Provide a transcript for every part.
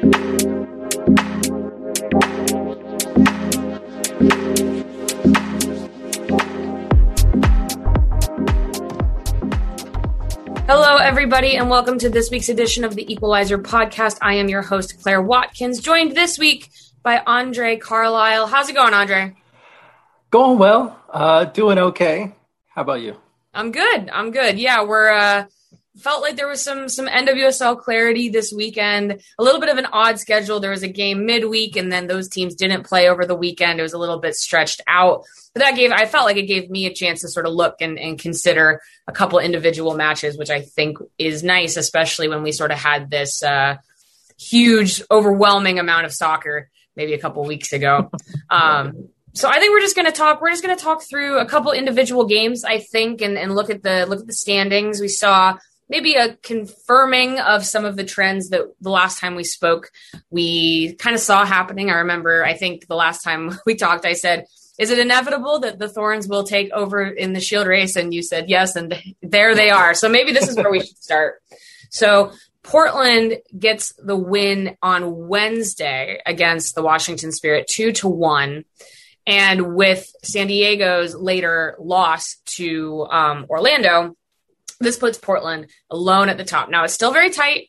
Hello, everybody, and welcome to this week's edition of the Equalizer podcast. I am your host, Claire Watkins, joined this week by Andre Carlisle. How's it going, Andre? Going well, uh, doing okay. How about you? I'm good. I'm good. Yeah, we're uh, felt like there was some some NWSL clarity this weekend. A little bit of an odd schedule. There was a game midweek, and then those teams didn't play over the weekend. It was a little bit stretched out. But that gave I felt like it gave me a chance to sort of look and, and consider a couple individual matches, which I think is nice, especially when we sort of had this uh, huge, overwhelming amount of soccer maybe a couple weeks ago. Um, so I think we're just going to talk. We're just going to talk through a couple individual games, I think, and, and look at the look at the standings. We saw maybe a confirming of some of the trends that the last time we spoke we kind of saw happening. I remember, I think the last time we talked, I said, "Is it inevitable that the Thorns will take over in the Shield race?" And you said yes, and there they are. So maybe this is where we should start. So Portland gets the win on Wednesday against the Washington Spirit, two to one. And with San Diego's later loss to um, Orlando, this puts Portland alone at the top. Now it's still very tight.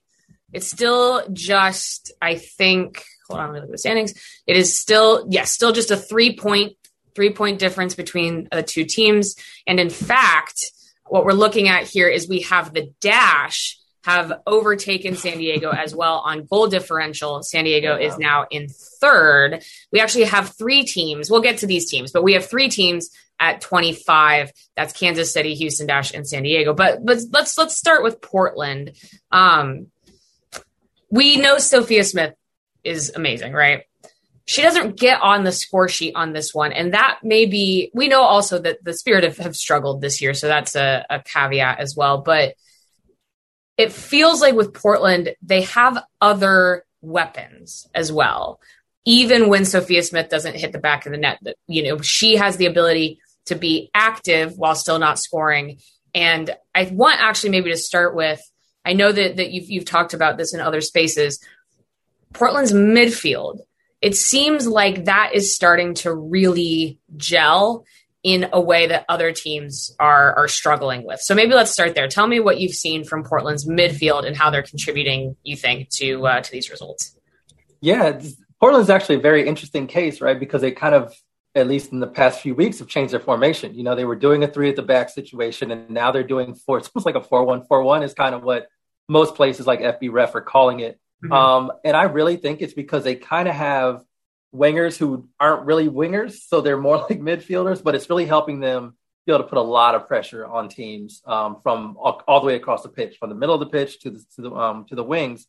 It's still just, I think, hold on, let me look at the standings. It is still, yes, still just a three point, three point difference between the two teams. And in fact, what we're looking at here is we have the dash have overtaken San Diego as well on goal differential. San Diego is now in third. We actually have three teams. We'll get to these teams, but we have three teams at 25. That's Kansas City, Houston Dash, and San Diego. But but let's let's start with Portland. Um, we know Sophia Smith is amazing, right? She doesn't get on the score sheet on this one, and that may be. We know also that the Spirit have, have struggled this year, so that's a, a caveat as well. But it feels like with Portland, they have other weapons as well. Even when Sophia Smith doesn't hit the back of the net, you know she has the ability to be active while still not scoring. And I want actually maybe to start with. I know that that you've you've talked about this in other spaces. Portland's midfield. It seems like that is starting to really gel in a way that other teams are are struggling with. So maybe let's start there. Tell me what you've seen from Portland's midfield and how they're contributing. You think to uh, to these results? Yeah, Portland's actually a very interesting case, right? Because they kind of, at least in the past few weeks, have changed their formation. You know, they were doing a three at the back situation, and now they're doing four. It's almost like a four-one-four-one is kind of what most places like FBref are calling it. Mm-hmm. Um, and I really think it's because they kind of have wingers who aren't really wingers, so they're more like midfielders, but it's really helping them be able to put a lot of pressure on teams um, from all, all, the way across the pitch, from the middle of the pitch to the to the, um, to the wings.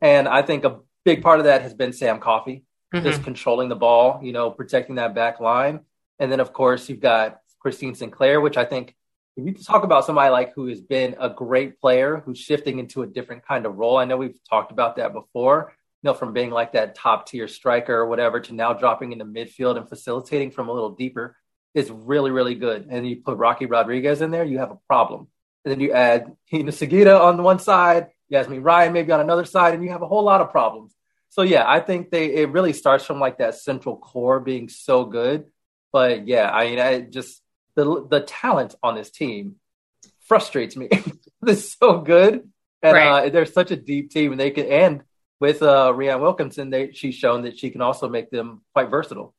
And I think a big part of that has been Sam Coffey, mm-hmm. just controlling the ball, you know, protecting that back line. And then of course you've got Christine Sinclair, which I think if you talk about somebody like who has been a great player who's shifting into a different kind of role. I know we've talked about that before you know, from being like that top tier striker or whatever to now dropping into midfield and facilitating from a little deeper is really, really good. And you put Rocky Rodriguez in there, you have a problem. And then you add Hina Sugita on one side, Yazmeen Ryan maybe on another side, and you have a whole lot of problems. So yeah, I think they it really starts from like that central core being so good. But yeah, I mean, I just the the talent on this team frustrates me. it's so good, and right. uh, they're such a deep team, and they can and with uh, Rhian Wilkinson, they, she's shown that she can also make them quite versatile.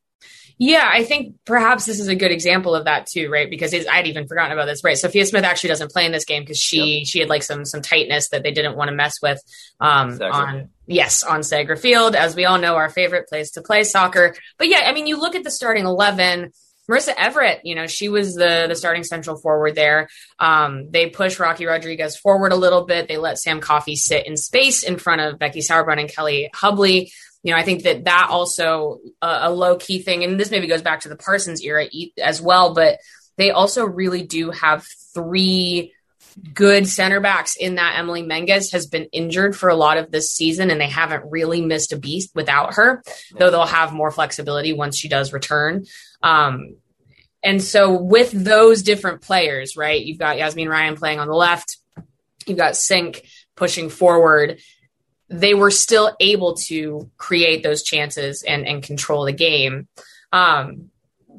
Yeah, I think perhaps this is a good example of that too, right? Because I'd even forgotten about this, right? Sophia Smith actually doesn't play in this game because she yep. she had like some some tightness that they didn't want to mess with um, on yes on Segra Field, as we all know, our favorite place to play soccer. But yeah, I mean, you look at the starting eleven. Marissa Everett, you know, she was the the starting central forward there. Um, they push Rocky Rodriguez forward a little bit. They let Sam Coffey sit in space in front of Becky Sauerbrunn and Kelli Hubly. You know, I think that that also uh, a low key thing, and this maybe goes back to the Parsons era as well. But they also really do have three good center backs in that Emily Menges has been injured for a lot of this season and they haven't really missed a beast without her, though they'll have more flexibility once she does return. Um, and so with those different players, right, you've got Yazmeen Ryan playing on the left, you've got Sinc pushing forward. They were still able to create those chances and, and control the game. Um,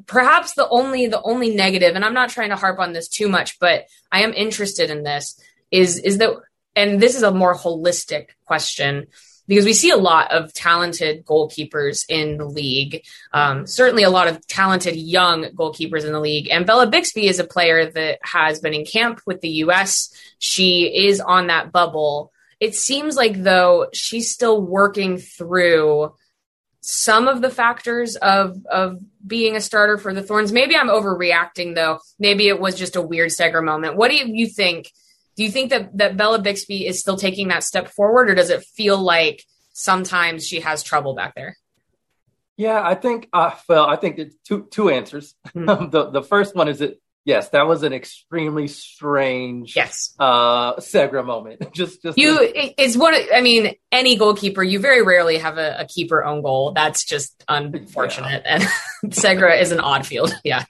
perhaps the only the only negative, and I'm not trying to harp on this too much, but I am interested in this is is that, and this is a more holistic question because we see a lot of talented goalkeepers in the league. Um, certainly, a lot of talented young goalkeepers in the league. And Bella Bixby is a player that has been in camp with the U.S. She is on that bubble. It seems like though she's still working through some of the factors of of being a starter for the Thorns. Maybe I'm overreacting though. Maybe it was just a weird Segra moment. What do you think? Do you think that that Bella Bixby is still taking that step forward, or does it feel like sometimes she has trouble back there? Yeah, I think uh, well, I think it's two two answers. Mm-hmm. the the first one is that yes, that was an extremely strange yes uh Segra moment. just just you a- it's one. I mean, any goalkeeper, you very rarely have a, a keeper own goal. That's just unfortunate. Yeah. And Segra is an odd field. Yeah.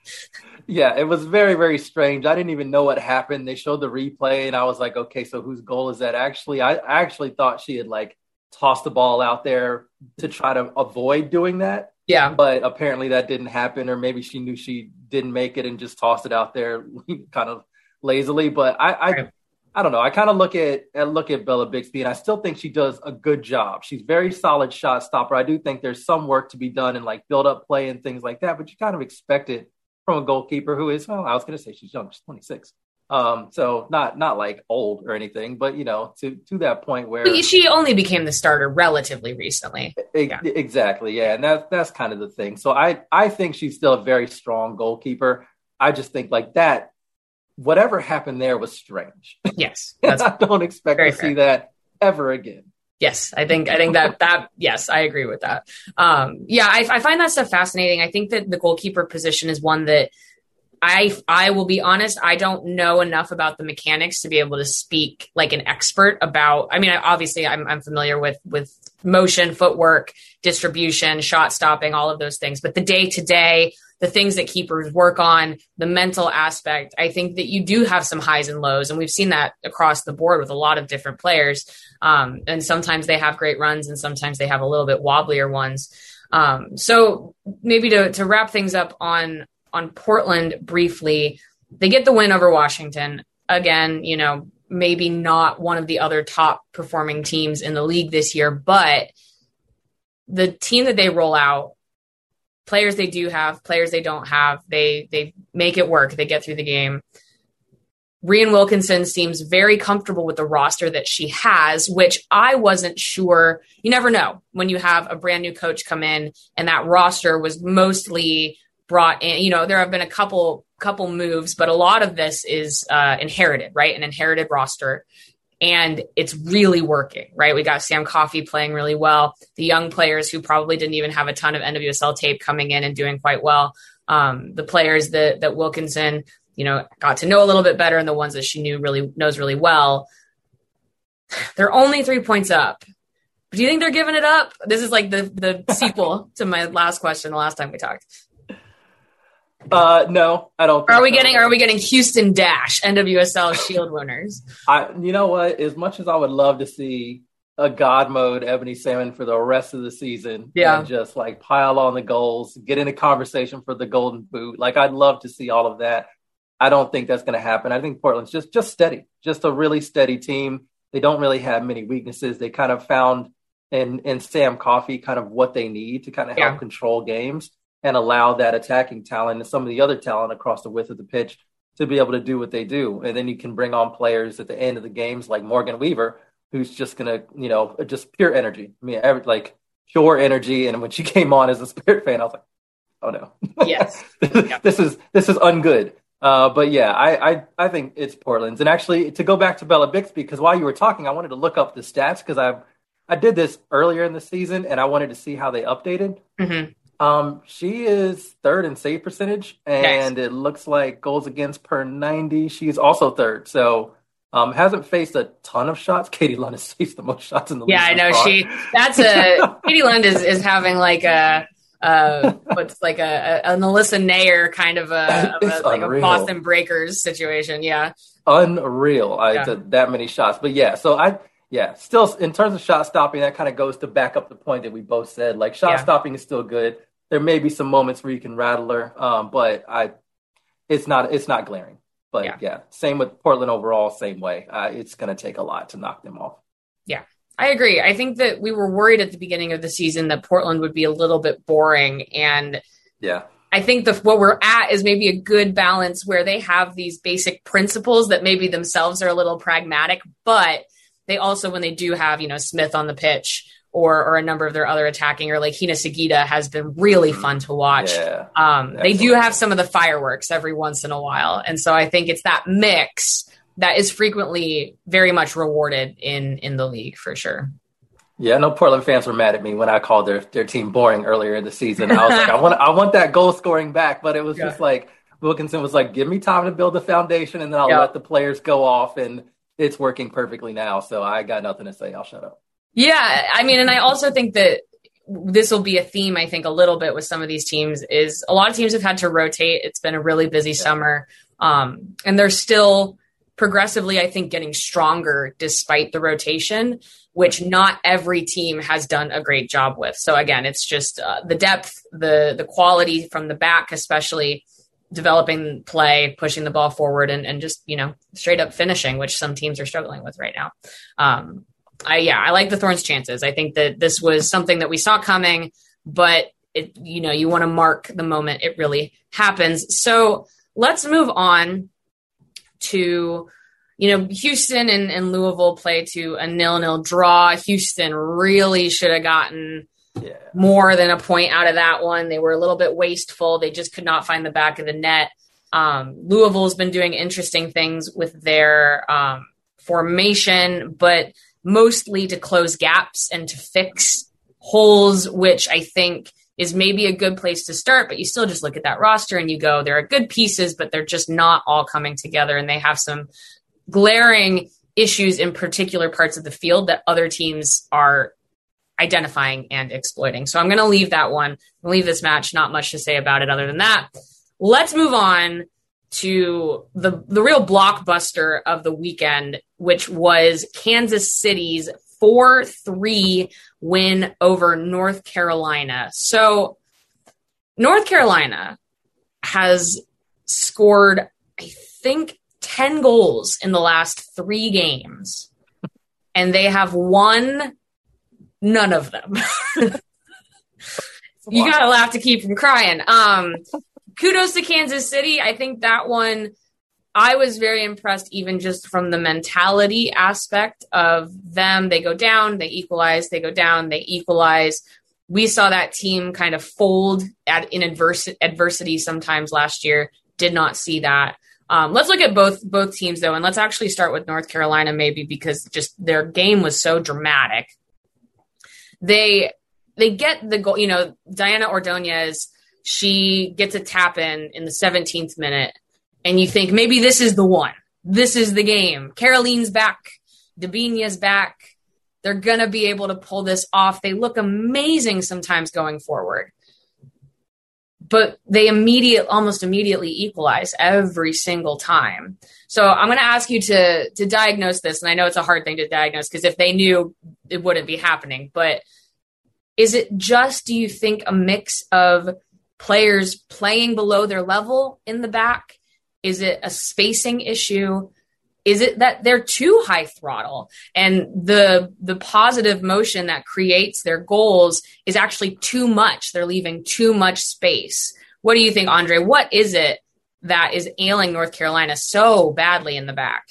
Yeah, it was very, very strange. I didn't even know what happened. They showed the replay, and I was like, okay, so whose goal is that? Actually, I, I actually thought she had like tossed the ball out there to try to avoid doing that. Yeah. But apparently that didn't happen, or maybe she knew she didn't make it and just tossed it out there kind of lazily. But I, I, right. I don't know. I kind of look at I look at Bella Bixby, and I still think she does a good job. She's very solid shot stopper. I do think there's some work to be done in like build up play and things like that. But you kind of expect it from a goalkeeper who is well. I was going to say she's young. She's 26. Um, so not not like old or anything, but you know, to to that point where she only became the starter relatively recently. yeah. Exactly, yeah, and that's that's kind of the thing. So I I think she's still a very strong goalkeeper. I just think like that, whatever happened there was strange. Yes, I don't expect to fair. see that ever again. Yes, I think I think that that yes, I agree with that. Um, yeah, I, I find that stuff fascinating. I think that the goalkeeper position is one that I I will be honest, I don't know enough about the mechanics to be able to speak like an expert about. I mean, obviously, I'm I'm familiar with with motion, footwork, distribution, shot stopping, all of those things. But the day to day, the things that keepers work on, the mental aspect, I think that you do have some highs and lows, and we've seen that across the board with a lot of different players. Um, and sometimes they have great runs, and sometimes they have a little bit wobblier ones. Um, so maybe to to wrap things up on on Portland briefly. They get the win over Washington. Again, you know, maybe not one of the other top performing teams in the league this year, but the team that they roll out, players they do have, players they don't have, they they make it work. They get through the game. Rhian Wilkinson seems very comfortable with the roster that she has, which I wasn't sure. You never know when you have a brand new coach come in and that roster was mostly brought in you know there have been a couple couple moves but a lot of this is uh, inherited right? An inherited roster. And it's really working right? We got Sam Coffey playing really well. The young players who probably didn't even have a ton of nwsl tape coming in and doing quite well. Um, the players that that wilkinson you know got to know a little bit better and the ones that she knew really knows really well. They're only three points up. Do you think they're giving it up? This is like the the sequel to my last question the last time we talked uh, no, I don't. Are we getting? Are we getting Houston Dash NWSL Shield winners? I, you know what? As much as I would love to see a God mode Ebony Salmon for the rest of the season, yeah, and just like pile on the goals, get in a conversation for the Golden Boot. Like I'd love to see all of that. I don't think that's going to happen. I think Portland's just just steady, just a really steady team. They don't really have many weaknesses. They kind of found in in Sam Coffey kind of what they need to kind of help yeah. control games and allow that attacking talent and some of the other talent across the width of the pitch to be able to do what they do. And then you can bring on players at the end of the games like Morgan Weaver, who's just going to, you know, just pure energy. I mean, every, like pure energy. And when she came on as a Spirit fan, I was like, oh no. Yes. this is this is ungood. Uh, but yeah, I, I I think it's Portland's. And actually, to go back to Bella Bixby, because while you were talking, I wanted to look up the stats because I I did this earlier in the season and I wanted to see how they updated. Mm-hmm. Um, she is third in save percentage, and nice. it looks like goals against per ninety. She's also third, so um, hasn't faced a ton of shots. Katie Lund has faced the most shots in the yeah, league. Yeah, I know she. That's a Katie Lund is is having like a. Uh, what's like a, a, an Alyssa Naeher kind of a, of a like a Boston Breakers situation, yeah. Unreal, I yeah. that many shots, but yeah. So I, yeah, still in terms of shot stopping, that kind of goes to back up the point that we both said. Like shot yeah. stopping is still good. There may be some moments where you can rattle her, um, but I, it's not it's not glaring. But yeah, yeah same with Portland overall, same way. Uh, it's going to take a lot to knock them off. Yeah, I agree. I think that we were worried at the beginning of the season that Portland would be a little bit boring, and yeah, I think the what we're at is maybe a good balance where they have these basic principles that maybe themselves are a little pragmatic, but they also when they do have you know Smith on the pitch or or a number of their other attacking or like Hina Sugita has been really mm-hmm. fun to watch. Yeah, um, they do have some of the fireworks every once in a while, and so I think it's that mix that is frequently very much rewarded in in the league for sure. Yeah, I know Portland fans were mad at me when I called their their team boring earlier in the season. I was like, I want I want that goal scoring back, but it was yeah. just like Wilkinson was like, give me time to build the foundation, and then I'll yeah. let the players go off, and it's working perfectly now. So I got nothing to say. I'll shut up. Yeah, I mean, and I also think that this will be a theme. I think a little bit with some of these teams is a lot of teams have had to rotate. It's been a really busy summer, um, and they're still progressively, I think, getting stronger despite the rotation, which not every team has done a great job with. So again, it's just uh, the depth, the the quality from the back, especially developing play, pushing the ball forward, and, and just you know straight up finishing, which some teams are struggling with right now. Um, I yeah, I like the Thorns' chances. I think that this was something that we saw coming, but it you know you want to mark the moment it really happens. So let's move on to you know Houston and, and Louisville play to a nil nil draw. Houston really should have gotten yeah. more than a point out of that one. They were a little bit wasteful. They just could not find the back of the net. Um, Louisville's been doing interesting things with their um, formation, but mostly to close gaps and to fix holes, which I think is maybe a good place to start. But you still just look at that roster and you go, there are good pieces, but they're just not all coming together. And they have some glaring issues in particular parts of the field that other teams are identifying and exploiting. So I'm going to leave that one, leave this match. Not much to say about it other than that. Let's move on to the the real blockbuster of the weekend, which was Kansas City's 4-3 win over North Carolina. So North Carolina has scored I think 10 goals in the last 3 games. And they have won None of them. you gotta laugh to keep from crying. Um, kudos to Kansas City. I think that one. I was very impressed, even just from the mentality aspect of them. They go down, they equalize, they go down, they equalize. We saw that team kind of fold at in adversity sometimes last year. Did not see that. Um, let's look at both both teams though, and let's actually start with North Carolina maybe because just their game was so dramatic they they get the goal. You know, Diana Ordoñez, she gets a tap in in the 17th minute, and you think maybe this is the one. This is the game. Caroline's back. Debinha's back. They're gonna be able to pull this off. They look amazing sometimes going forward but they immediate almost immediately equalize every single time. So I'm going to ask you to to diagnose this and I know it's a hard thing to diagnose because if they knew it wouldn't be happening, but is it just do you think a mix of players playing below their level in the back? Is it a spacing issue? is it that they're too high throttle and the the positive motion that creates their goals is actually too much they're leaving too much space what do you think andre what is it that is ailing north carolina so badly in the back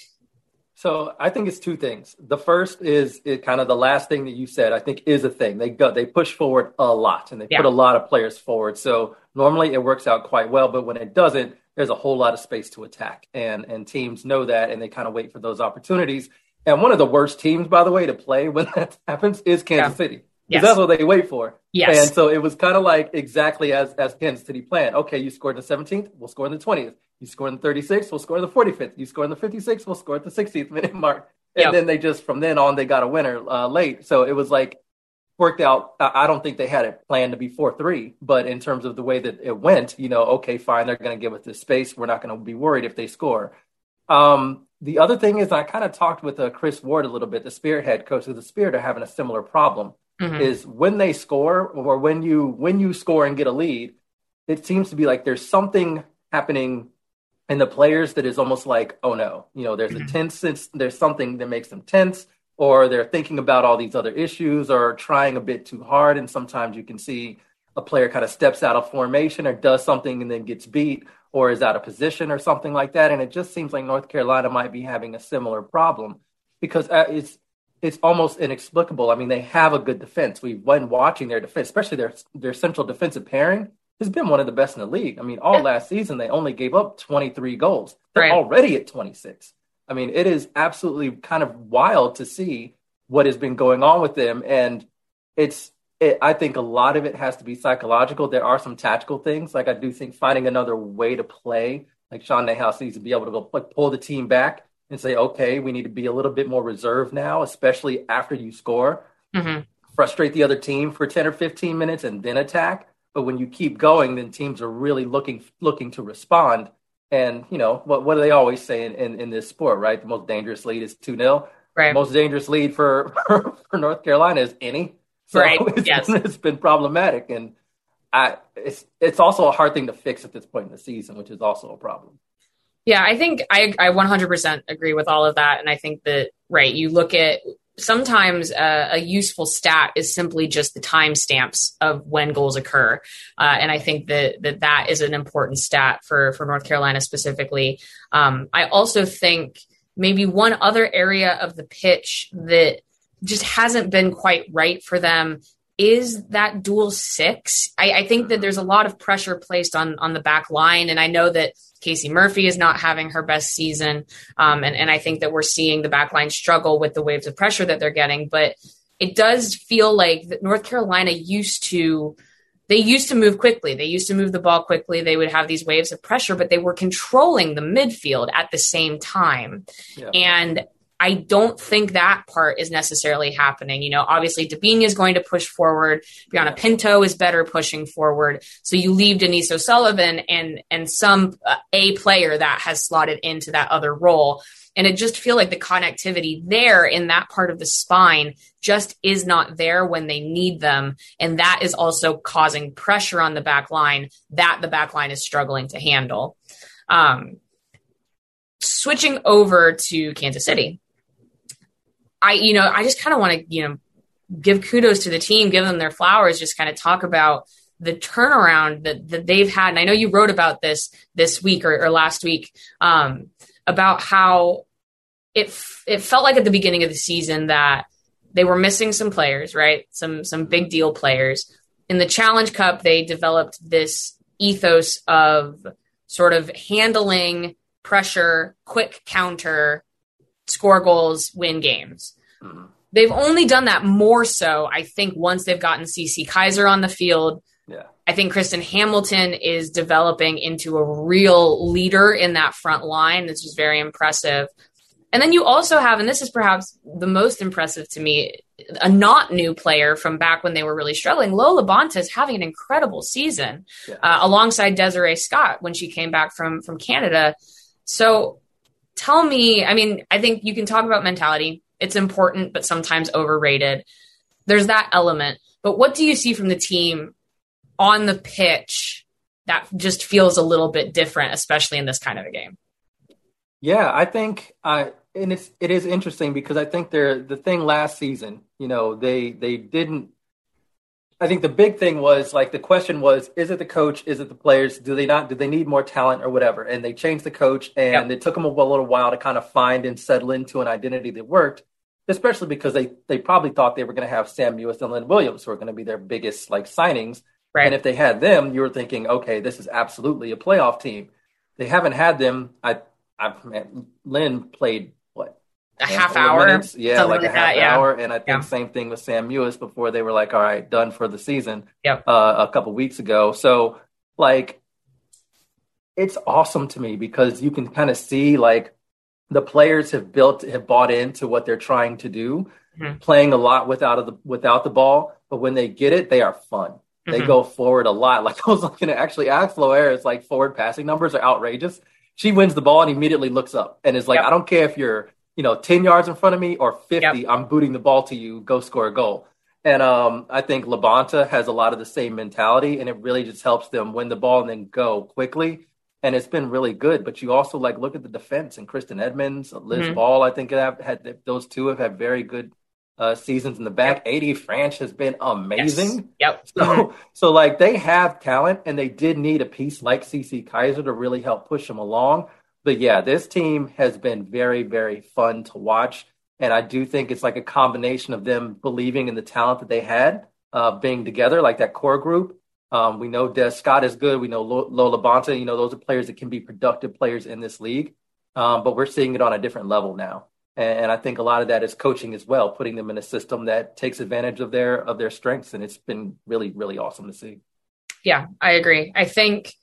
so I think it's two things. The first is it kind of the last thing that you said. I think is a thing. They go they push forward a lot and they yeah. put a lot of players forward. So normally it works out quite well, but when it doesn't, there's a whole lot of space to attack. And and teams know that and they kind of wait for those opportunities. And one of the worst teams, by the way, to play when that happens is Kansas yeah. City. Yes. that's what they wait for. Yes. And so it was kind of like exactly as as Kansas City planned. Okay, you scored in the 17th, we'll score in the 20th. You score in the 36th, we'll score in the 45th. You score in the 56th, we'll score at the 60th minute mark. And yep. then they just from then on they got a winner uh, late. So it was like worked out. I don't think they had it planned to be four three, but in terms of the way that it went, you know, okay, fine, they're going to give us this space. We're not going to be worried if they score. Um, the other thing is, I kind of talked with uh, Kris Ward a little bit, the Spirit head coach of the Spirit, are having a similar problem. Mm-hmm. Is when they score or when you when you score and get a lead, it seems to be like there's something happening in the players that is almost like, oh no, you know, there's mm-hmm. a tense, there's something that makes them tense, or they're thinking about all these other issues, or trying a bit too hard, and sometimes you can see a player kind of steps out of formation or does something and then gets beat or is out of position or something like that. And it just seems like North Carolina might be having a similar problem because uh, it's it's almost inexplicable. I mean, they have a good defense. We've been watching their defense, especially their their central defensive pairing has been one of the best in the league. I mean, all last season they only gave up 23 goals. They're right. already at 26. I mean, it is absolutely kind of wild to see what has been going on with them, and it's it, I think a lot of it has to be psychological. There are some tactical things, like I do think finding another way to play, like Sean Nahas needs to be able to go like pull the team back and say, okay, we need to be a little bit more reserved now, especially after you score. Mm-hmm. Frustrate the other team for ten or fifteen minutes and then attack. But when you keep going, then teams are really looking looking to respond. And you know what? What do they always say in, in, in this sport? Right, the most dangerous lead is two 0 Right. The most dangerous lead for, for for North Carolina is any so right. It's, yes. it's been problematic, and I it's it's also a hard thing to fix at this point in the season, which is also a problem. Yeah, I think I I 100% agree with all of that, and I think that right. You look at sometimes a, a, useful stat is simply just the timestamps of when goals occur, uh, and I think that that that is an important stat for for North Carolina specifically. Um, I also think maybe one other area of the pitch that just hasn't been quite right for them is that dual six. I, I, think that there's a lot of pressure placed on on the back line, and I know that Casey Murphy is not having her best season, um, and and I think that we're seeing the back line struggle with the waves of pressure that they're getting. But it does feel like that North Carolina used to. They used to move quickly. They used to move the ball quickly. They would have these waves of pressure, but they were controlling the midfield at the same time. Yeah. And I don't think that part is necessarily happening. You know, obviously Debinha is going to push forward. Brianna Pinto is better pushing forward. So you leave Denise O'Sullivan and and some uh, a player that has slotted into that other role. And it just feel like the connectivity there in that part of the spine just is not there when they need them. And that is also causing pressure on the back line that the back line is struggling to handle. Um, switching over to Kansas City. I, you know, I just kind of want to, you know, give kudos to the team, give them their flowers, just kind of talk about the turnaround that, that they've had. And I know you wrote about this this week or, or last week um, about how it it felt like at the beginning of the season that they were missing some players, right? Some some big deal players. In the Challenge Cup, they developed this ethos of sort of handling pressure, quick counter, score goals, win games. Mm-hmm. They've only done that more so, I think, once they've gotten CC Kizer on the field. Yeah. I think Kristen Hamilton is developing into a real leader in that front line. This is very impressive. And then you also have, and this is perhaps the most impressive to me, a not new player from back when they were really struggling. Lola LaBonta is having an incredible season yeah. uh, alongside Desiree Scott when she came back from from Canada. So tell me, I mean, I think you can talk about mentality. It's important, but sometimes overrated. There's that element. But what do you see from the team on the pitch that just feels a little bit different, especially in this kind of a game? Yeah, I think I and it's it is interesting because I think they're the thing last season, you know, they they didn't I think the big thing was like the question was, is it the coach? Is it the players? Do they not? Do they need more talent or whatever? And they changed the coach, and it took them a little while to kind of find and settle into an identity that worked. Especially because they they probably thought they were going to have Sam Mewis and Lynn Williams, who are going to be their biggest like signings. Right. And if they had them, you were thinking, okay, this is absolutely a playoff team. They haven't had them. I, I man, Lynn played a half hour. Minutes. Yeah, like, a half that, hour. And I think yeah. same thing with Sam Mewis before they were like, all right, done for the season. Yep. Uh, a couple weeks ago. So like, it's awesome to me because you can kind of see like the players have built have bought into what they're trying to do, mm-hmm. playing a lot without the without the ball. But when they get it, they are fun. Mm-hmm. They go forward a lot. Like I was looking at actually Alex Loera's like forward passing numbers are outrageous she wins the ball and immediately looks up and is like, yep. I don't care if you're, you know, 10 yards in front of me or 50, yep. I'm booting the ball to you, go score a goal. And um, I think LaBonta has a lot of the same mentality, and it really just helps them win the ball and then go quickly. And it's been really good. But you also like look at the defense and Kristen Edmonds, Liz mm-hmm. Ball. I think have had those two have had very good uh, seasons in the back. Yep. AD Franch has been amazing. Yes. Yep. So, so like they have talent, and they did need a piece like CC Kizer to really help push them along. But yeah, this team has been very, very fun to watch. And I do think it's like a combination of them believing in the talent that they had, uh, being together, like that core group. Um, we know Des Scott is good. We know Lola Bonta. You know, those are players that can be productive players in this league. Um, but we're seeing it on a different level now. And, and I think a lot of that is coaching as well, putting them in a system that takes advantage of their of their strengths. And it's been really, really awesome to see. Yeah, I agree. I think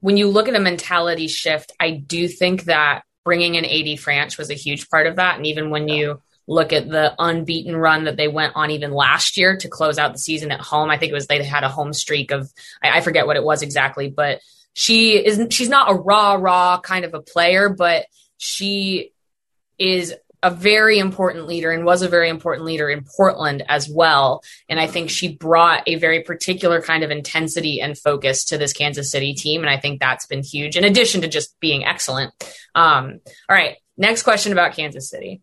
when you look at a mentality shift, I do think that bringing in AD Franch was a huge part of that. And even when you look at the unbeaten run that they went on even last year to close out the season at home, I think it was they had a home streak of I, I forget what it was exactly, but she isn't she's not a raw raw kind of a player, but she is a very important leader and was a very important leader in Portland as well. And I think she brought a very particular kind of intensity and focus to this Kansas City team. And I think that's been huge in addition to just being excellent. Um, all right. Next question about Kansas City.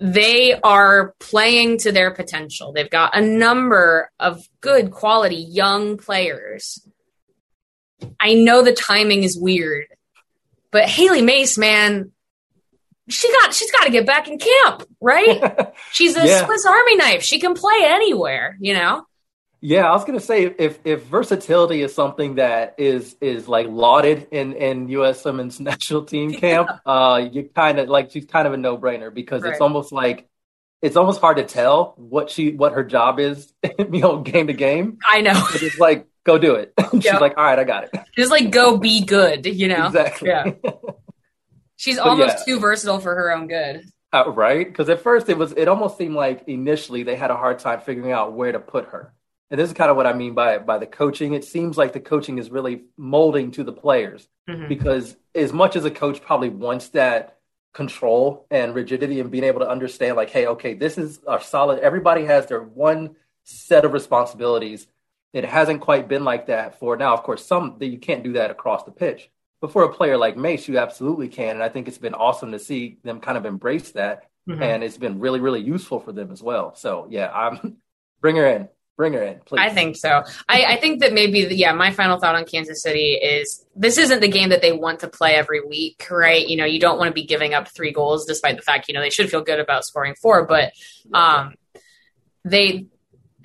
They are playing to their potential. They've got a number of good quality young players. I know the timing is weird, but Hailie Mace, man, she got she's got to get back in camp, right? she's a yeah. Swiss Army knife. She can play anywhere, you know. Yeah, I was gonna say if if versatility is something that is is like lauded in in U.S. Women's national team camp, yeah. uh, you kind of like she's kind of a no brainer because right. it's almost like it's almost hard to tell what she what her job is, you know, game to game. I know. It's like go do it. She's like, all right, I got it. Just like go be good, you know. Exactly. Yeah. She's but almost yeah. too versatile for her own good. Uh, right? Because at first it was, it almost seemed like initially they had a hard time figuring out where to put her. And this is kind of what I mean by by the coaching. It seems like the coaching is really molding to the players mm-hmm. because as much as a coach probably wants that control and rigidity and being able to understand, like, hey, okay, this is a solid. Everybody has their one set of responsibilities. It hasn't quite been like that for now. Of course, some that you can't do that across the pitch. But for a player like Mace, you absolutely can. And I think it's been awesome to see them kind of embrace that. Mm-hmm. And it's been really, really useful for them as well. So yeah, I'm bring her in. Bring her in, please. I think so. I, I think that maybe, yeah, my final thought on Kansas City is this isn't the game that they want to play every week, right? You know, you don't want to be giving up three goals, despite the fact, you know, they should feel good about scoring four, but um, they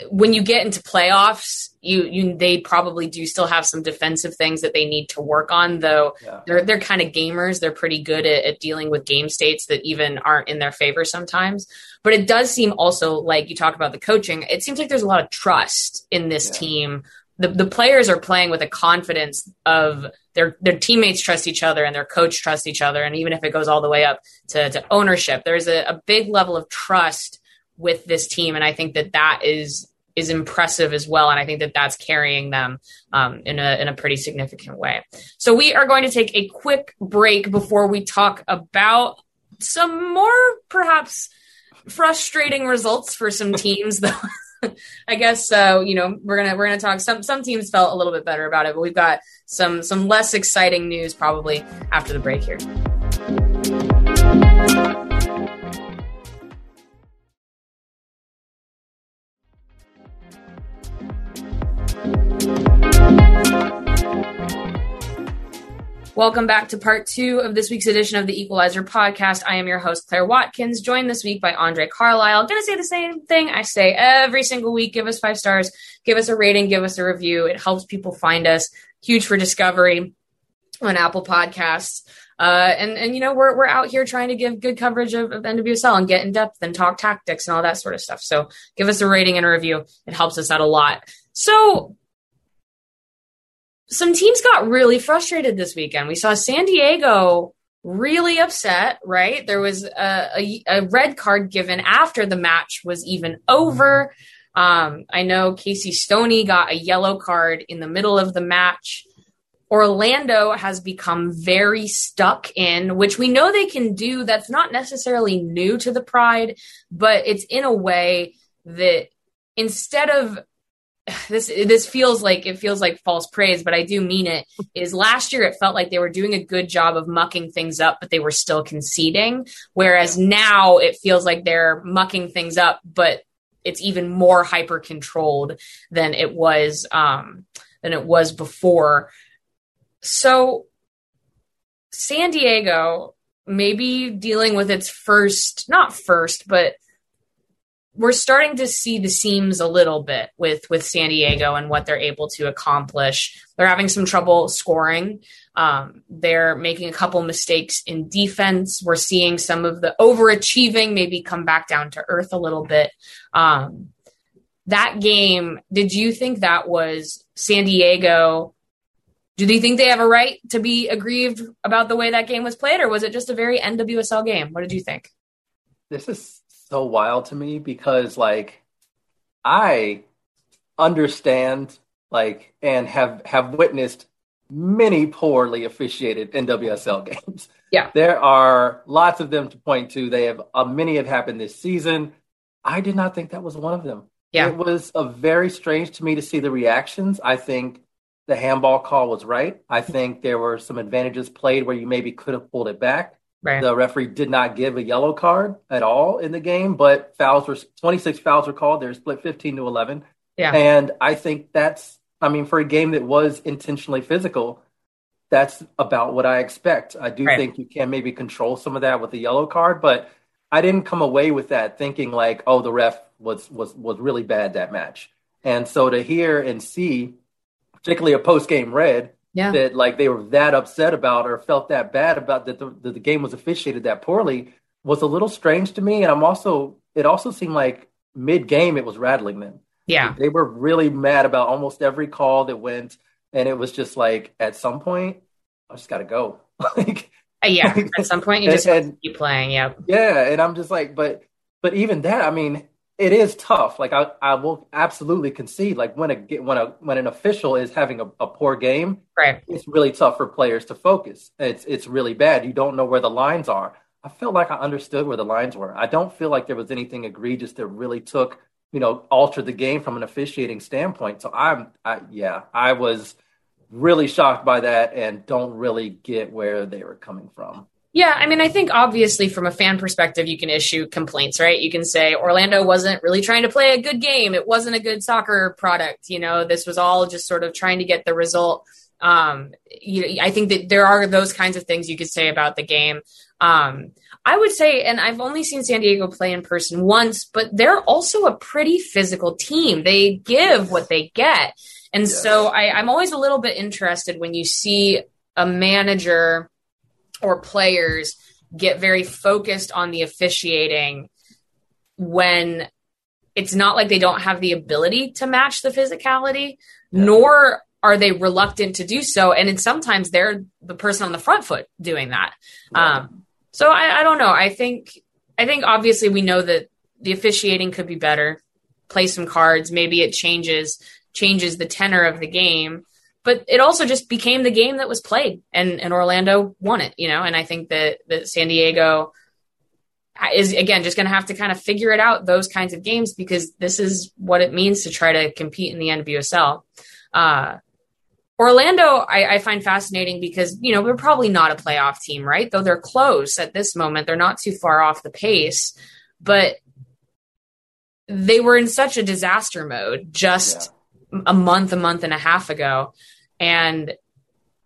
when you get into playoffs, you you they probably do still have some defensive things that they need to work on. Though yeah. they're they're kind of gamers. They're pretty good at, at, dealing with game states that even aren't in their favor sometimes. But it does seem also like you talk about the coaching. It seems like there's a lot of trust in this yeah. team. The the players are playing with a confidence of their their teammates trust each other and their coach trusts each other. And even if it goes all the way up to, to ownership, there's a, a big level of trust with this team, and I think that that is is impressive as well, and I think that that's carrying them um, in a in a pretty significant way. So we are going to take a quick break before we talk about some more perhaps frustrating results for some teams, though. I guess so. Uh, you know, we're gonna we're gonna talk. Some some teams felt a little bit better about it, but we've got some some less exciting news probably after the break here. Welcome back to part two of this week's edition of the Equalizer podcast. I am your host, Claire Watkins, joined this week by Andre Carlisle. I'm going to say the same thing I say every single week. Give us five stars, give us a rating, give us a review. It helps people find us. Huge for discovery on Apple Podcasts. Uh, and, and, you know, we're, we're out here trying to give good coverage of, of NWSL and get in depth and talk tactics and all that sort of stuff. So give us a rating and a review. It helps us out a lot. So some teams got really frustrated this weekend. We saw San Diego really upset, right? There was a, a, a red card given after the match was even over. Um, I know Casey Stoney got a yellow card in the middle of the match. Orlando has become very stuck in, which we know they can do. That's not necessarily new to the Pride, but it's in a way that instead of this this feels like it feels like false praise, but I do mean it. Is last year it felt like they were doing a good job of mucking things up, but they were still conceding. Whereas now it feels like they're mucking things up, but it's even more hyper controlled than it was um, than it was before. So San Diego maybe dealing with its first, not first, but we're starting to see the seams a little bit with with San Diego and what they're able to accomplish. They're having some trouble scoring. Um, they're making a couple mistakes in defense. We're seeing some of the overachieving maybe come back down to earth a little bit. Um, that game, did you think that was San Diego? Do they think they have a right to be aggrieved about the way that game was played, or was it just a very NWSL game? What did you think? This is so wild to me because like I understand like and have have witnessed many poorly officiated NWSL games. Yeah. There are lots of them to point to. They have uh, many have happened this season. I did not think that was one of them. Yeah. It was a very strange to me to see the reactions. I think the handball call was right. I think there were some advantages played where you maybe could have pulled it back. Right. The referee did not give a yellow card at all in the game, but fouls were 26 fouls were called. They're split 15 to 11. Yeah. And I think that's, I mean, for a game that was intentionally physical, that's about what I expect. I do right. think you can maybe control some of that with the yellow card, but I didn't come away with that thinking like, oh, the ref was was was really bad that match. And so to hear and see, particularly a post game red, yeah. that like they were that upset about or felt that bad about that the, that the game was officiated that poorly was a little strange to me. And I'm also it also seemed like mid game it was rattling them. Yeah, they were really mad about almost every call that went, and it was just like at some point I just got to go. like uh, yeah, at some point you just and, keep playing. Yeah. Yeah, and I'm just like, but but even that, I mean, it is tough. Like I, I will absolutely concede. Like when a when a when an official is having a, a, poor game, right? It's really tough for players to focus. It's it's really bad. You don't know where the lines are. I felt like I understood where the lines were. I don't feel like there was anything egregious that really took you know altered the game from an officiating standpoint. So I'm, I yeah, I was really shocked by that and don't really get where they were coming from. Yeah, I mean, I think obviously from a fan perspective, you can issue complaints, right? You can say Orlando wasn't really trying to play a good game. It wasn't a good soccer product. You know, this was all just sort of trying to get the result. Um, you, I think that there are those kinds of things you could say about the game. Um, I would say, and I've only seen San Diego play in person once, but they're also a pretty physical team. They give what they get. And yes. so I, I'm always a little bit interested when you see a manager or players get very focused on the officiating when it's not like they don't have the ability to match the physicality, nor are they reluctant to do so. And then sometimes they're the person on the front foot doing that. Um, so I, I don't know. I think I think obviously we know that the officiating could be better. Play some cards. Maybe it changes changes the tenor of the game but it also just became the game that was played and, and Orlando won it, you know, and I think that, that San Diego is again just going to have to kind of figure it out those kinds of games because this is what it means to try to compete in the NWSL. Uh, Orlando, I, I, find fascinating because you know they're probably not a playoff team, right? Though they're close at this moment, they're not too far off the pace, but they were in such a disaster mode just yeah. a month, a month and a half ago and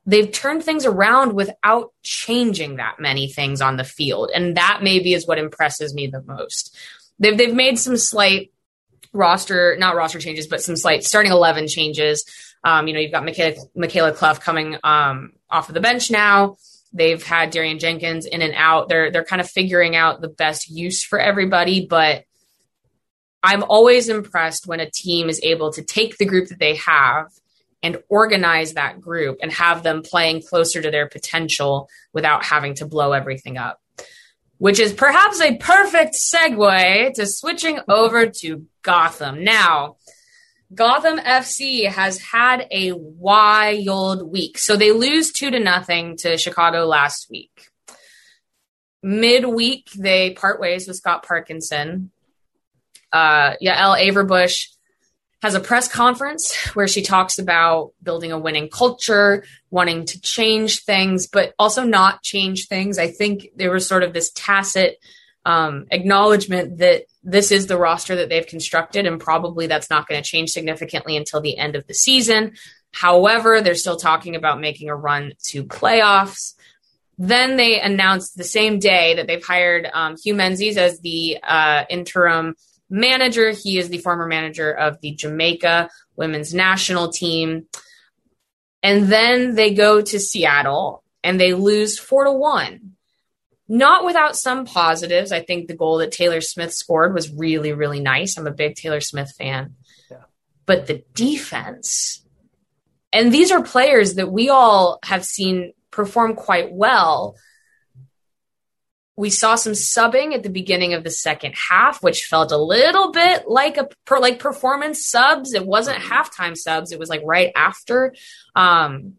they've turned things around without changing that many things on the field. And that maybe is what impresses me the most. They've, they've made some slight roster, not roster changes, but some slight starting 11 changes. Um, you know, you've got Michaela, Michaela Clough coming um, off of the bench now. They've had Darian Jenkins in and out. They're they're kind of figuring out the best use for everybody, but I'm always impressed when a team is able to take the group that they have and organize that group and have them playing closer to their potential without having to blow everything up. Which is perhaps a perfect segue to switching over to Gotham. Now, Gotham FC has had a wild week. So they lose two to nothing to Chicago last week. Midweek, they part ways with Scott Parkinson. Uh, Yael Averbuch has a press conference where she talks about building a winning culture, wanting to change things, but also not change things. I think there was sort of this tacit um, acknowledgement that this is the roster that they've constructed, and probably that's not going to change significantly until the end of the season. However, they're still talking about making a run to playoffs. Then they announced the same day that they've hired um, Hue Menzies as the uh, interim manager. He is the former manager of the Jamaica women's national team. And then they go to Seattle and they lose four to one. Not without some positives. I think the goal that Taylor Smith scored was really, really nice. I'm a big Taylor Smith fan. Yeah. But the defense, and these are players that we all have seen perform quite well we saw some subbing at the beginning of the second half, which felt a little bit like a per, like performance subs. It wasn't halftime subs; it was like right after. Um,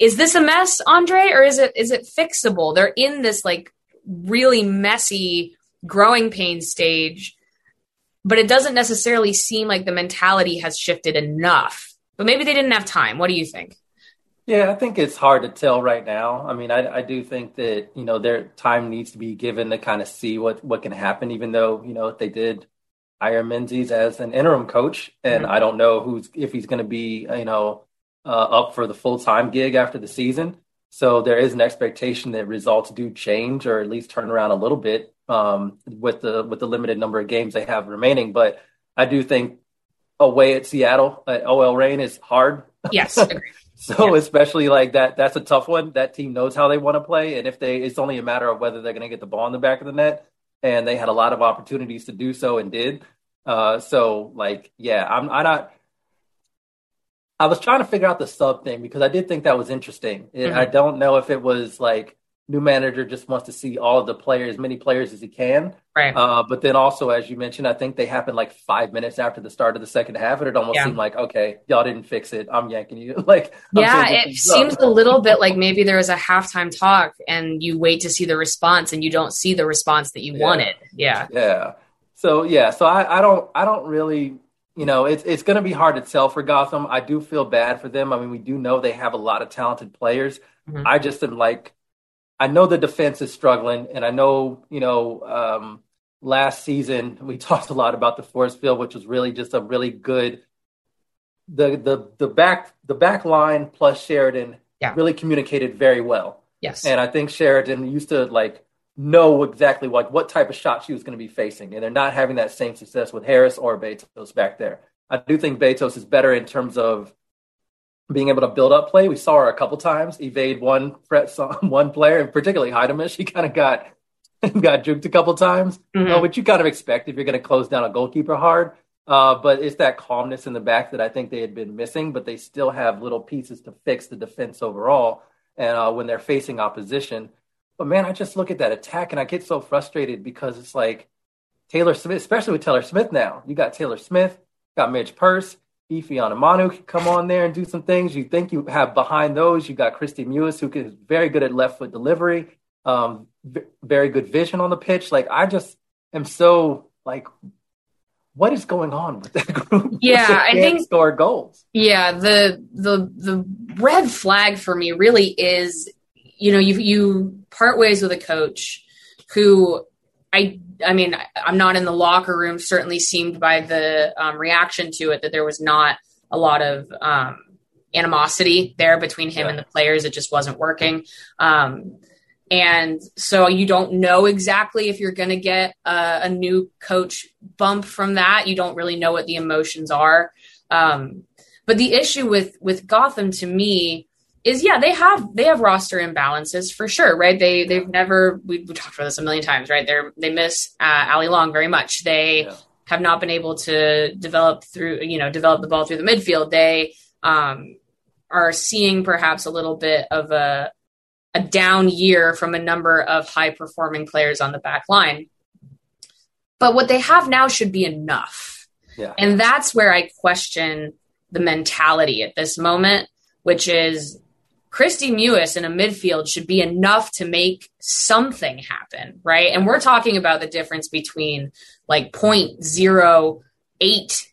is this a mess, Andre, or is it is it fixable? They're in this like really messy growing pain stage, but it doesn't necessarily seem like the mentality has shifted enough. But maybe they didn't have time. What do you think? Yeah, I think it's hard to tell right now. I mean, I, I do think that you know their time needs to be given to kind of see what what can happen. Even though you know they did hire Menzies as an interim coach, and mm-hmm. I don't know who's if he's going to be you know uh, up for the full time gig after the season. So there is an expectation that results do change or at least turn around a little bit um, with the with the limited number of games they have remaining. But I do think away at Seattle at OL Reign is hard. Yes, So yeah. especially like that, that's a tough one. That team knows how they want to play, and if they, it's only a matter of whether they're going to get the ball in the back of the net. And they had a lot of opportunities to do so and did. Uh, so like, yeah, I'm, I'm not. I was trying to figure out the sub thing because I did think that was interesting. mm-hmm. I don't know if it was like new manager just wants to see all of the players, as many players as he can. Right. Uh, but then also, as you mentioned, I think they happened like five minutes after the start of the second half, and it almost yeah. seemed like, okay, y'all didn't fix it. I'm yanking you. like, yeah, it seems a little bit like maybe there was a halftime talk, and you wait to see the response, and you don't see the response that you yeah. wanted. Yeah. Yeah. So yeah, so I, I don't, I don't really you know, it's it's going to be hard to tell for Gotham. I do feel bad for them. I mean, we do know they have a lot of talented players. Mm-hmm. I just am like, I know the defense is struggling, and I know you know um, last season we talked a lot about the force field, which was really just a really good the the the back the back line plus Sheridan yeah. really communicated very well. Yes, and I think Sheridan used to like know exactly like what type of shot she was going to be facing, and they're not having that same success with Harris or Betos back there. I do think Betos is better in terms of being able to build up play. We saw her a couple times evade one one player, and particularly Huitema. She kind of got got juked a couple times, mm-hmm. uh, which you kind of expect if you're going to close down a goalkeeper hard. Uh, but it's that calmness in the back that I think they had been missing. But they still have little pieces to fix the defense overall, and uh, when they're facing opposition. But man, I just look at that attack and I get so frustrated because it's like Taylor Smith, especially with Taylor Smith now. You got Taylor Smith, got Midge Purce, Efe Onumonu can come on there and do some things. You think you have behind those, you got Kristie Mewis, who is very good at left foot delivery, um, v- very good vision on the pitch. Like I just am so like, what is going on with that group? Yeah, I think score goals. Yeah, the the the red flag for me really is, you know, you you part ways with a coach who I I mean, I'm not in the locker room. Certainly seemed by the um, reaction to it that there was not a lot of um, animosity there between him yeah. and the players. It just wasn't working. Um, and so you don't know exactly if you're going to get a, a, new coach bump from that. You don't really know what the emotions are. Um, but the issue with with Gotham to me is yeah they have they have roster imbalances for sure right? They they've never we, we talked about this a million times right? They're they miss uh, Allie Long very much. They yeah. have not been able to develop through you know develop the ball through the midfield. They um, are seeing perhaps a little bit of a a down year from a number of high performing players on the back line. But what they have now should be enough. Yeah. And that's where I question the mentality at this moment, which is Kristie Mewis in a midfield should be enough to make something happen, right? And we're talking about the difference between like 0.08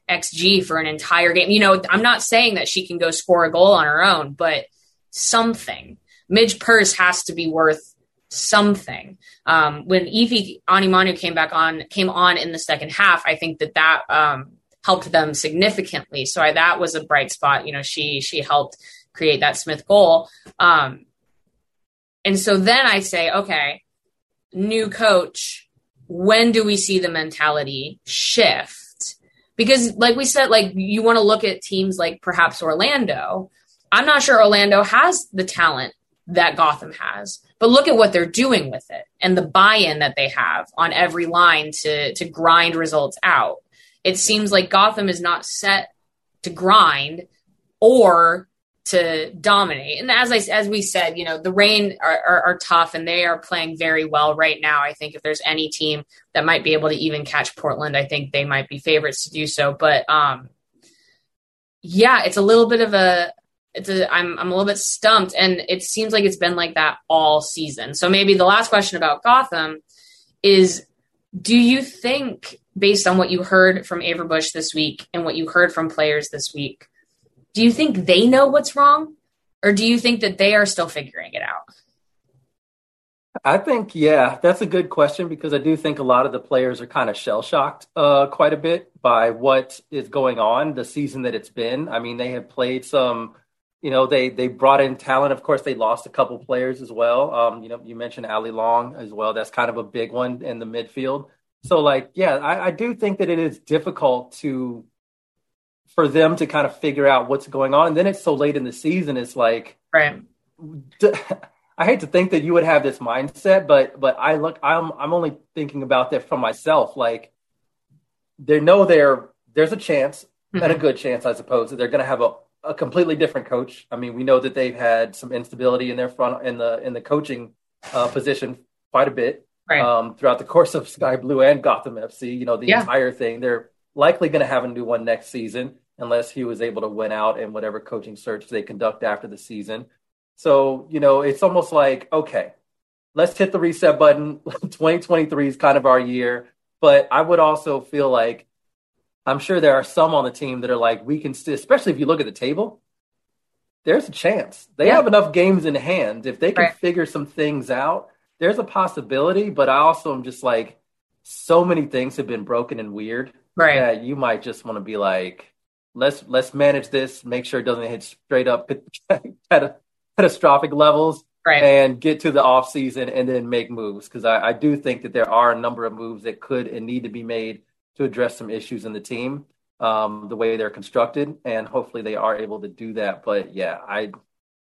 xg for an entire game. You know, I'm not saying that she can go score a goal on her own, but something. Midge Purce has to be worth something. Um, when Efe Onumonu came back on, came on in the second half, I think that that um, helped them significantly. So I, that was a bright spot. You know, she she helped create that Smith goal. Um, and so then I say, okay, new coach. When do we see the mentality shift? Because, like we said, like you want to look at teams like perhaps Orlando. I'm not sure Orlando has the talent that Gotham has. But look at what they're doing with it and the buy-in that they have on every line to to grind results out. It seems like Gotham is not set to grind or to dominate. And as I as we said, you know, the Reign are, are, are, tough and they are playing very well right now. I think if there's any team that might be able to even catch Portland, I think they might be favorites to do so. But um, yeah, it's a little bit of a it's a, I'm I'm a little bit stumped, and it seems like it's been like that all season. So maybe the last question about Gotham is: Do you think, based on what you heard from Averbuch this week and what you heard from players this week, do you think they know what's wrong, or do you think that they are still figuring it out? I think, yeah, that's a good question because I do think a lot of the players are kind of shell shocked uh, quite a bit by what is going on the season that it's been. I mean, they have played some you know, they they brought in talent. Of course, they lost a couple players as well. Um, you know, you mentioned Allie Long as well. That's kind of a big one in the midfield. So, like, yeah, I, I do think that it is difficult to for them to kind of figure out what's going on. And then it's so late in the season. It's like, right. I hate to think that you would have this mindset, but but I look, I'm I'm only thinking about that for myself. Like, they know there there's a chance mm-hmm. and a good chance, I suppose, that they're going to have a a completely different coach. I mean, we know that they've had some instability in their front in the in the coaching uh, position quite a bit right. um, throughout the course of Sky Blue and Gotham FC. You know, the yeah. entire thing. They're likely going to have a new one next season unless he was able to win out in whatever coaching search they conduct after the season. So, you know, it's almost like, okay, let's hit the reset button. 2023 is kind of our year. But I would also feel like I'm sure there are some on the team that are like, we can still, especially if you look at the table, there's a chance. They yeah. have enough games in hand. If they can right. figure some things out, there's a possibility. But I also am just like, so many things have been broken and weird right. that you might just want to be like, let's let's manage this, make sure it doesn't hit straight up catastrophic levels, right. and get to the off season and then make moves. Because I, I do think that there are a number of moves that could and need to be made to address some issues in the team, um, the way they're constructed, and hopefully they are able to do that. But yeah, I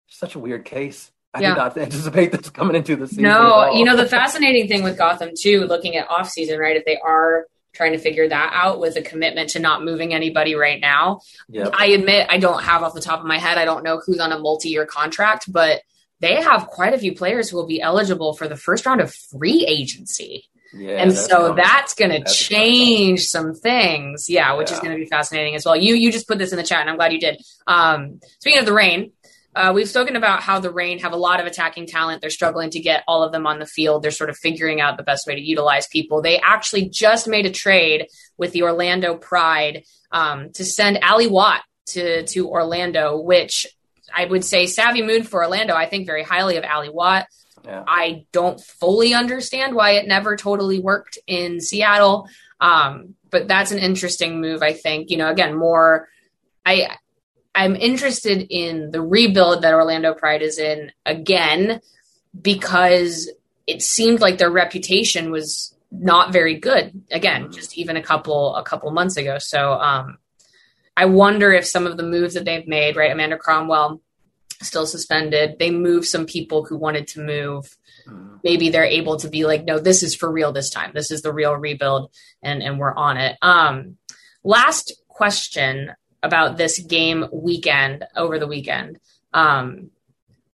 such a weird case. I yeah. did not anticipate this coming into the season. No, you know the fascinating thing with Gotham too, looking at off season, right? If they are trying to figure that out with a commitment to not moving anybody right now. Yep. I admit I don't have off the top of my head. I don't know who's on a multi-year contract, but they have quite a few players who will be eligible for the first round of free agency. Yeah, and so that's going to change some things. Yeah, which yeah. is going to be fascinating as well. You you just put this in the chat, and I'm glad you did. Um, speaking of the Reign, uh, we've spoken about how the Reign have a lot of attacking talent. They're struggling to get all of them on the field. They're sort of figuring out the best way to utilize people. They actually just made a trade with the Orlando Pride um, to send Ally Watt to to Orlando, which I would say savvy move for Orlando. I think very highly of Ally Watt. Yeah. I don't fully understand why it never totally worked in Seattle. Um, but that's an interesting move, I think. You know, again, more I I'm interested in the rebuild that Orlando Pride is in again because it seemed like their reputation was not very good again mm-hmm. just even a couple a couple months ago so um i wonder if some of the moves that they've made right amanda cromwell still suspended. They move some people who wanted to move. Mm. Maybe they're able to be like, no, this is for real this time. This is the real rebuild, and and we're on it. Um, last question about this game weekend over the weekend. Um,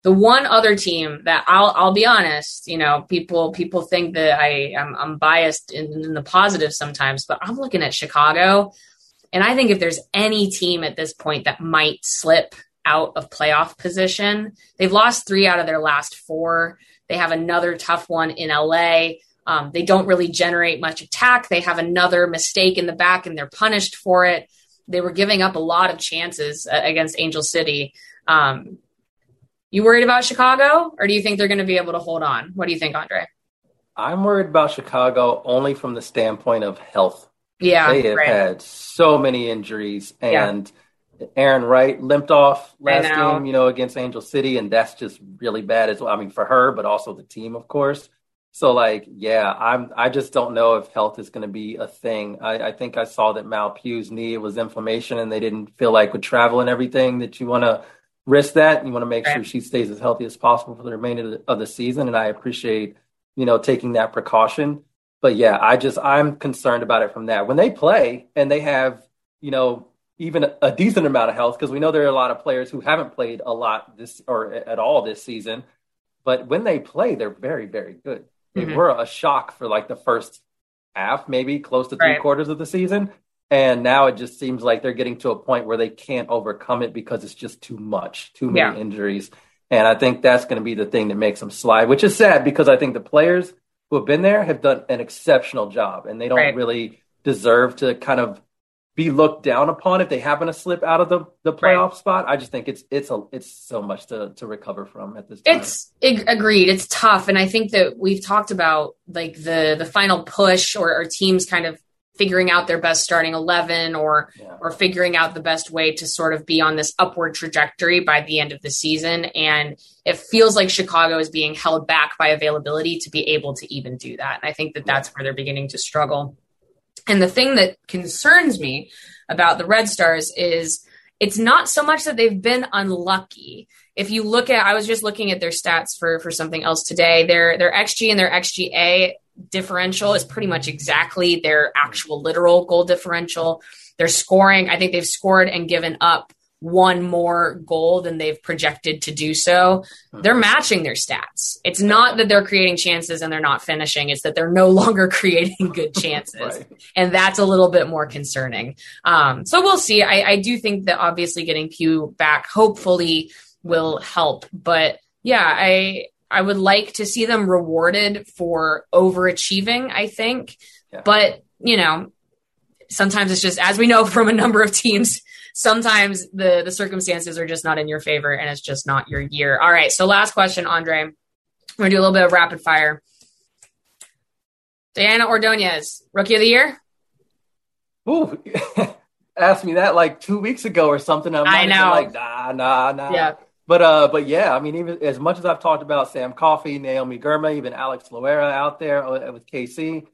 the one other team that I'll I'll be honest, you know, people people think that I I'm, I'm biased in, in the positive sometimes, but I'm looking at Chicago And I think if there's any team at this point that might slip out of playoff position, they've lost three out of their last four. They have another tough one in LA. Um, they don't really generate much attack. They have another mistake in the back and they're punished for it. They were giving up a lot of chances uh, against Angel City. Um, you worried about Chicago, or do you think they're going to be able to hold on? What do you think, Andre? I'm worried about Chicago only from the standpoint of health. Yeah, they have right. had so many injuries, and yeah. Arin Wright limped off last game, you know, against Angel City, and that's just really bad as well. I mean, for her, but also the team, of course. So, like, yeah, I'm. I just don't know if health is going to be a thing. I, I think I saw that Mal Pugh's knee was inflammation, and they didn't feel like with travel and everything that you want to risk that. You want to make sure she stays as healthy as possible for the remainder of the, of the season, and I appreciate you know taking that precaution but yeah, I just I'm concerned about it from that. When they play and they have, you know, even a decent amount of health, because we know there are a lot of players who haven't played a lot this or at all this season. But when they play, they're very, very good. Mm-hmm. were a shock for like the first half, maybe close to three right. quarters of the season. And now it just seems like they're getting to a point where they can't overcome it because it's just too much, too many yeah. injuries. And I think that's going to be the thing that makes them slide, which is sad because I think the players who have been there have done an exceptional job, and they don't right. really deserve to kind of be looked down upon if they happen to slip out of the, the playoff right. spot. I just think it's it's a it's so much to to recover from at this time. It's agreed. It's tough, and I think that we've talked about like the the final push or, or teams kind of figuring out their best starting 11 or yeah. or figuring out the best way to sort of be on this upward trajectory by the end of the season and it feels like Chicago is being held back by availability to be able to even do that and I think that that's where they're beginning to struggle and the thing that concerns me about the Red Stars is it's not so much that they've been unlucky if you look at i was just looking at their stats for for something else today their their xg and their xga differential is pretty much exactly their actual literal goal differential. They're scoring, I think they've scored and given up one more goal than they've projected to do so. They're matching their stats. It's not that they're creating chances and they're not finishing, it's that they're no longer creating good chances. right. And that's a little bit more concerning. Um, so we'll see. I, I do think that obviously getting Pugh back hopefully will help. But yeah, I I would like to see them rewarded for overachieving, I think. Yeah. But, you know, sometimes it's just as we know from a number of teams, sometimes the the circumstances are just not in your favor and it's just not your year. All right, so last question, Andre. We're gonna do a little bit of rapid fire. Diana Ordoñez, rookie of the year? Ooh, asked me that like two weeks ago or something. I'm I know. Like, nah, nah, nah. Yeah. But uh, but yeah, I mean, even as much as I've talked about Sam Coffey, Naomi Girma, even Alex Loera out there uh, with KC,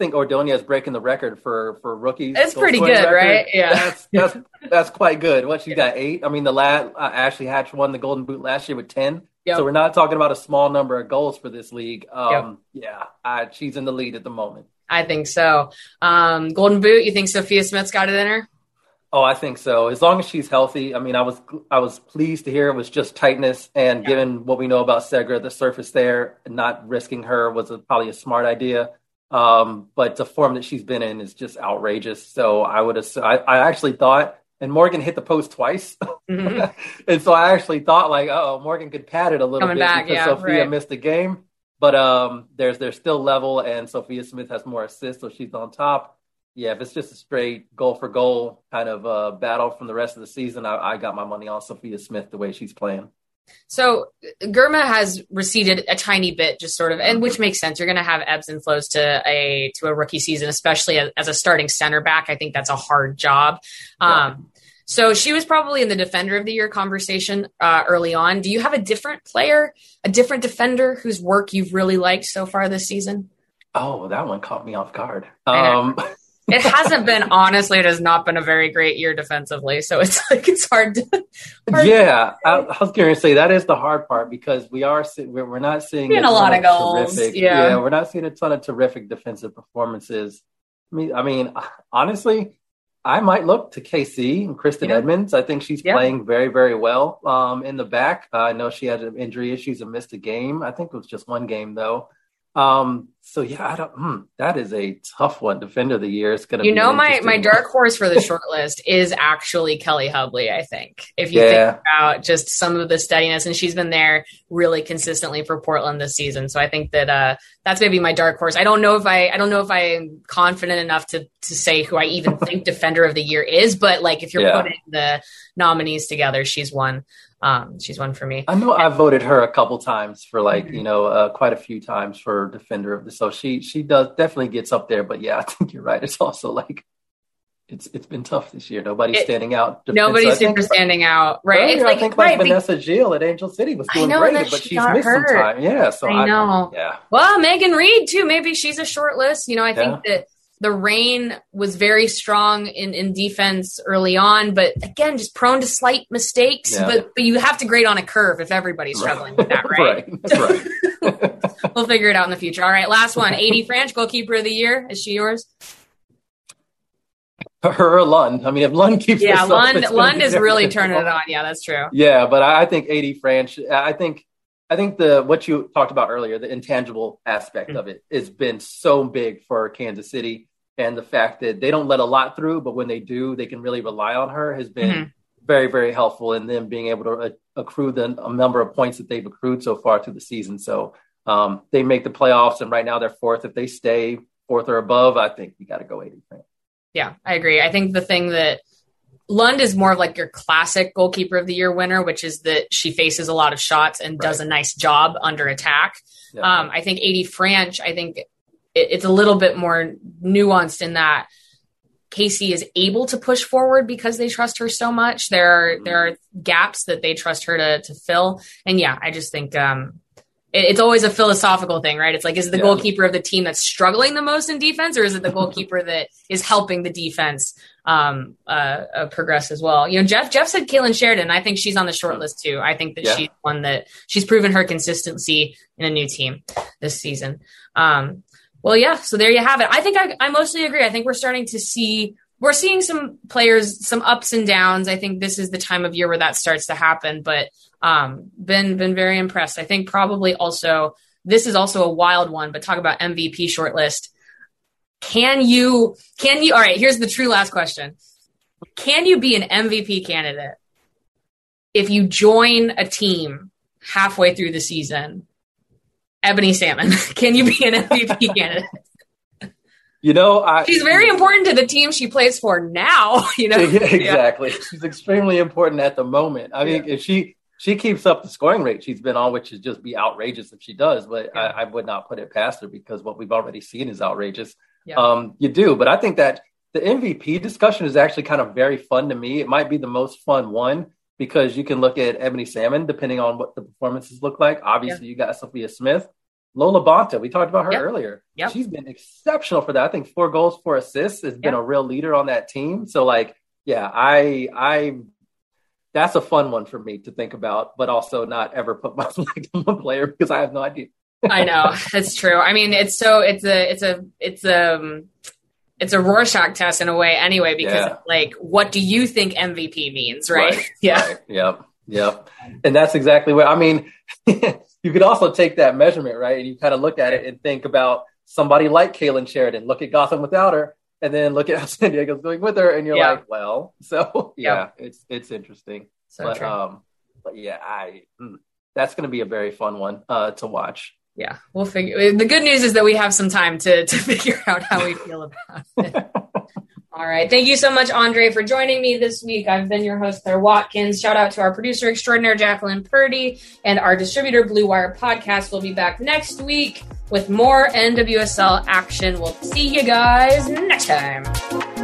I think is breaking the record for for rookies. It's pretty good, record. right? Yeah, that's that's that's quite good. What she yeah. got eight? I mean, the last uh, Ashley Hatch won the Golden Boot last year with ten. Yep. So we're not talking about a small number of goals for this league. Um, yep. Yeah, I, she's in the lead at the moment. I think so. Um, Golden Boot. You think Sophia Smith's got it in her? Oh, I think so. As long as she's healthy. I mean, I was I was pleased to hear it was just tightness, and yeah. given what we know about Segra, the surface there, not risking her was a, probably a smart idea. Um, but the form that she's been in is just outrageous. So I would have. I, I actually thought, and Morgan hit the post twice, mm-hmm. and so I actually thought like, oh, Morgan could pad it a little Coming bit back, because yeah, Sophia right. missed the game. But um, there's there's still level, and Sophia Smith has more assists, so she's on top yeah, if it's just a straight goal for goal kind of uh, battle from the rest of the season, I, I got my money on Sophia Smith the way she's playing. So Girma has receded a tiny bit, just sort of, and which makes sense. You're going to have ebbs and flows to a to a rookie season, especially as, as a starting center back. I think that's a hard job. Yeah. Um, so she was probably in the defender of the year conversation uh, early on. Do you have a different player, a different defender whose work you've really liked so far this season? Oh, that one caught me off guard. Um, it hasn't been honestly. It has not been a very great year defensively, so it's like it's hard to. Hard yeah, to I, I, was going to say that is the hard part because we are we're, we're not seeing a, a lot of goals. Terrific, yeah. yeah, we're not seeing a ton of terrific defensive performances. I mean, I mean, honestly, I might look to KC and Kristen yeah. Edmonds. I think she's yeah. playing very, very well um, in the back. Uh, I know she had injury issues and missed a game. I think it was just one game though. Um, so yeah, I don't. Hmm, that is a tough one. Defender of the year. It's gonna. Be. You know, my my dark horse for the short list is actually Kelli Hubly. I think if you Yeah. think about just some of the steadiness, and she's been there really consistently for Portland this season. So I think that uh, that's maybe my dark horse. I don't know if I I don't know if I'm confident enough to to say who I even think defender of the year is, but like if you're Yeah. putting the nominees together, she's one. Um, she's one for me. I know I voted her a couple times for like Mhm. you know uh, quite a few times for defender of the. So she she does definitely gets up there. But yeah, I think you're right. It's also like it's it's been tough this year. Nobody's It- standing out. Nobody's So super standing out, right? Earlier, It's like, I think like right, Vanessa Gilles at Angel City was doing great, but she she's missed hurt. some time. Yeah, so I know. yeah, Well, Megan Reed too. Maybe she's a short list. You know, I think that the Reign was very strong in, in defense early on, but again, just prone to slight mistakes. Yeah. But but you have to grade on a curve if everybody's struggling with that, right? right. That's right. We'll figure it out in the future. All right, last one. AD Franch, goalkeeper of the year. Is she yours? Her or Lund. I mean, if Lund keeps Yeah, this up, Lund Lund is really turning it on. Yeah, that's true. Yeah, but I I think AD Franch. I think I think the what you talked about earlier, the intangible aspect Mm. of it, has been so big for Kansas City, and the fact that they don't let a lot through, but when they do, they can really rely on her has been Mhm. very very helpful in them being able to uh, accrue the a number of points that they've accrued so far through the season. So um, they make the playoffs, and right now they're fourth. If they stay fourth or above, I think you got to go AD Yeah, I agree. I think the thing that Lund is more of like your classic goalkeeper of the year winner, which is that she faces a lot of shots and does a nice job under attack. Yeah. Um, I think AD Franch, I think it, it's a little bit more nuanced in that KC is able to push forward because they trust her so much. There are there are gaps that they trust her to to fill. And yeah, I just think um it, it's always a philosophical thing, right? It's like is it the Yeah. goalkeeper of the team that's struggling the most in defense or is it the goalkeeper that is helping the defense um uh, uh progress as well? You know, Jeff Jeff said Kailen Sheridan. I think she's on the short list too. I think that Yeah. she's one that she's proven her consistency in a new team this season. Um well, yeah. So there you have it. I think I, I mostly agree. I think we're starting to see we're seeing some players some ups and downs. I think this is the time of year where that starts to happen. But um, been been very impressed. I think probably also this is also a wild one. But talk about MVP shortlist. Can you can you? All right. Here's the true last question. Can you be an MVP candidate if you join a team halfway through the season? Ebony Salmon, can you be an MVP candidate? You know, I She's very important to the team she plays for now. You know, Yeah, exactly. She's extremely important at the moment. I mean, if she she keeps up the scoring rate she's been on, which is just be outrageous if she does, but Yeah. I, I would not put it past her because what we've already seen is outrageous. Yeah. Um, you do, but I think that the MVP discussion is actually kind of very fun to me. It might be the most fun one because you can look at Ebony Salmon depending on what the performances look like. Obviously, you got Sophia Smith. Lo LaBonta, we talked about her Yep. earlier. Yep. She's been exceptional for that. I think four goals, four assists, has been Yep. a real leader on that team. So, like, yeah, I, I, that's a fun one for me to think about, but also not ever put my flag on one player because I have no idea. I know that's true. I mean, it's so it's a it's a it's um it's a Rorschach test in a way anyway because Yeah. like what do you think MVP means, right? Yeah. Right. Yep. Yep. And that's exactly what I mean. you could also take that measurement, right? And you kind of look at it and think about somebody like Kailen Sheridan. Look at Gotham without her, and then look at how San Diego's doing with her, and you're Yeah. like, well, so yeah, it's it's interesting. So but true. um, but yeah, I mm, that's going to be a very fun one uh to watch. Yeah, we'll figure. The good news is that we have some time to to figure out how we feel about it. All right. Thank you so much, Andre, for joining me this week. I've been your host, Claire Watkins. Shout out to our producer extraordinaire, Jacqueline Purdy, and our distributor, Blue Wire Podcast. We'll be back next week with more NWSL action. We'll see you guys next time.